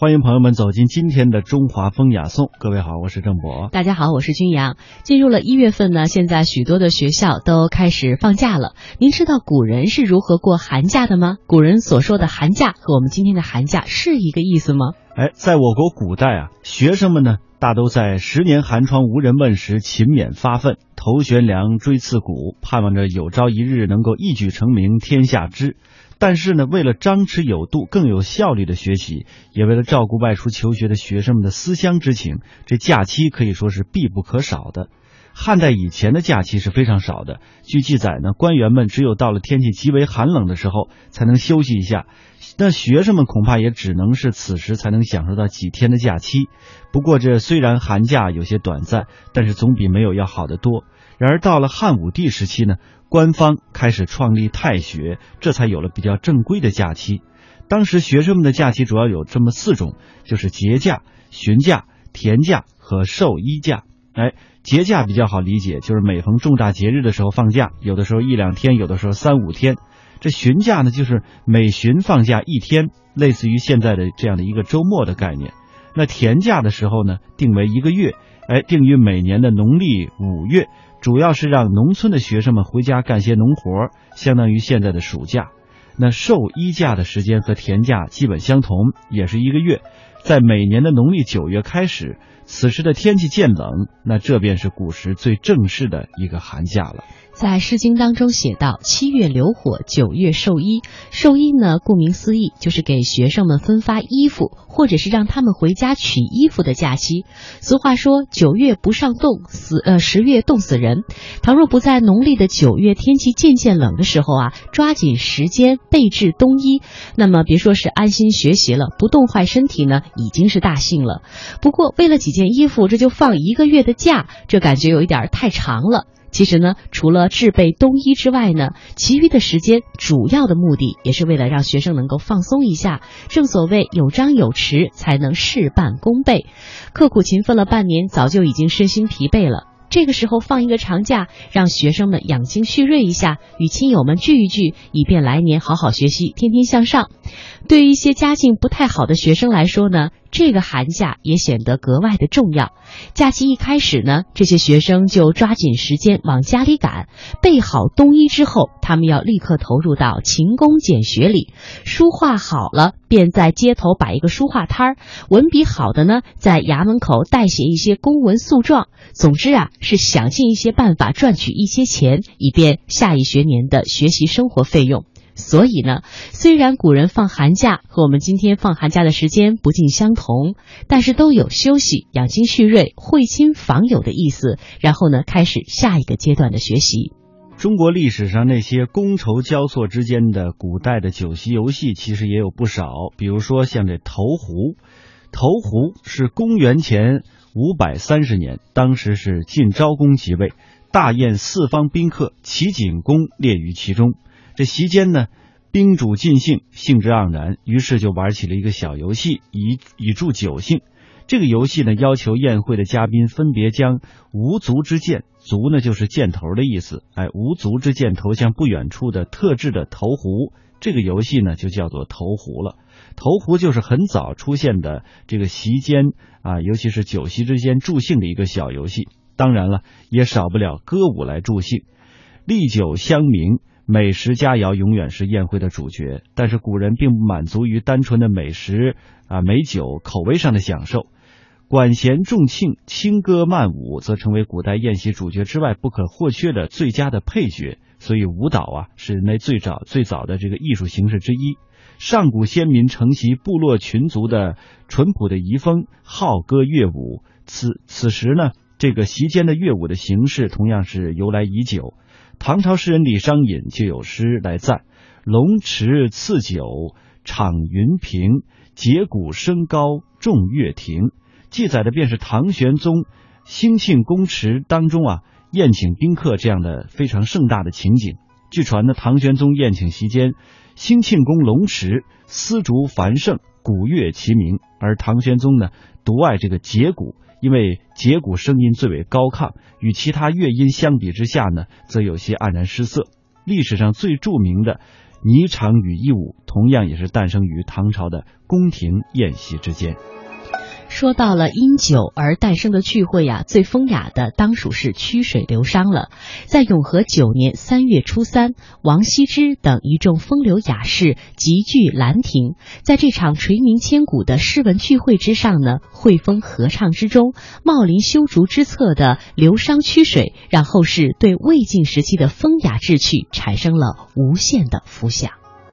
欢迎朋友们走进今天的中华风雅颂。各位好，我是郑博。大家好，我是君阳。进入了一月份呢，现在许多的学校都开始放假了。您知道古人是如何过寒假的吗？古人所说的寒假和我们今天的寒假是一个意思吗？哎，在我国古代啊，学生们呢大都在十年寒窗无人问时勤勉发奋，头悬梁，锥刺股，盼望着有朝一日能够一举成名天下知。但是呢，为了张弛有度、更有效率的学习，也为了照顾外出求学的学生们的思乡之情，这假期可以说是必不可少的。汉代以前的假期是非常少的，据记载呢，官员们只有到了天气极为寒冷的时候才能休息一下，那学生们恐怕也只能是此时才能享受到几天的假期。不过这虽然寒假有些短暂，但是总比没有要好得多。然而到了汉武帝时期呢，官方开始创立太学，这才有了比较正规的假期。当时学生们的假期主要有这么四种，就是节假、旬假、田假和寿衣假。哎，节假比较好理解，就是每逢重大节日的时候放假，有的时候一两天，有的时候三五天。这旬假呢，就是每旬放假一天，类似于现在的这样的一个周末的概念。那田假的时候呢，定为一个月，哎，定于每年的农历五月。主要是让农村的学生们回家干些农活，相当于现在的暑假。那授衣假的时间和田假基本相同，也是一个月，在每年的农历九月开始。此时的天气渐冷，那这便是古时最正式的一个寒假了。在《诗经》当中写道：“七月流火，九月授衣。”授衣呢，顾名思义，就是给学生们分发衣服，或者是让他们回家取衣服的假期。俗话说：“九月不上冻死，呃，十月冻死人。”倘若不在农历的九月天气渐渐冷的时候啊，抓紧时间备置冬衣，那么别说是安心学习了，不冻坏身体呢，已经是大幸了。不过，为了几件衣服，这就放一个月的假，这感觉有一点太长了。其实呢，除了制备冬衣之外呢，其余的时间主要的目的也是为了让学生能够放松一下。正所谓有张有弛，才能事半功倍。刻苦勤奋了半年，早就已经身心疲惫了。这个时候放一个长假，让学生们养精蓄锐一下，与亲友们聚一聚，以便来年好好学习，天天向上。对于一些家境不太好的学生来说呢？这个寒假也显得格外的重要。假期一开始呢，这些学生就抓紧时间往家里赶，备好冬衣之后，他们要立刻投入到勤工俭学里。书画好了，便在街头摆一个书画摊儿；文笔好的呢，在衙门口代写一些公文诉状。总之啊，是想尽一些办法赚取一些钱，以便下一学年的学习生活费用。所以呢，虽然古人放寒假和我们今天放寒假的时间不尽相同，但是都有休息、养精蓄锐、会亲访友的意思。然后呢，开始下一个阶段的学习。中国历史上那些觥筹交错之间的古代的酒席游戏，其实也有不少。比如说像这投壶，投壶是公元前五百三十年，当时是晋昭公即位，大宴四方宾客，齐景公列于其中。这席间呢，宾主尽兴，兴致盎然，于是就玩起了一个小游戏，以以助酒兴。这个游戏呢，要求宴会的嘉宾分别将无足之箭，足呢就是箭头的意思，哎，无足之箭投向不远处的特制的投壶。这个游戏呢，就叫做投壶了。投壶就是很早出现的这个席间啊，尤其是酒席之间助兴的一个小游戏。当然了，也少不了歌舞来助兴，历酒香茗。美食佳肴永远是宴会的主角，但是古人并不满足于单纯的美食啊美酒口味上的享受，管弦重磬、轻歌慢舞则成为古代宴席主角之外不可或缺的最佳的配角。所以舞蹈啊是人类最早最早的这个艺术形式之一。上古先民承袭部落群族的淳朴的遗风，好歌乐舞。此此时呢，这个席间的乐舞的形式同样是由来已久。唐朝诗人李商隐就有诗来赞：“龙池赐酒敞云平，节鼓声高众乐亭。”记载的便是唐玄宗兴庆宫池当中啊宴请宾客这样的非常盛大的情景。据传呢，唐玄宗宴请席间，兴庆宫龙池丝竹繁盛，鼓乐齐鸣，而唐玄宗呢独爱这个羯鼓。因为羯鼓声音最为高亢，与其他乐音相比之下呢，则有些黯然失色。历史上最著名的霓裳羽衣舞同样也是诞生于唐朝的宫廷宴席之间。说到了因酒而诞生的聚会呀，最风雅的当属是曲水流觞了。在永和九年三月初三，王羲之等一众风流雅士集聚兰亭，在这场垂名千古的诗文聚会之上呢，汇风合唱之中，茂林修竹之侧的流觞曲水，让后世对魏晋时期的风雅志趣产生了无限的浮想。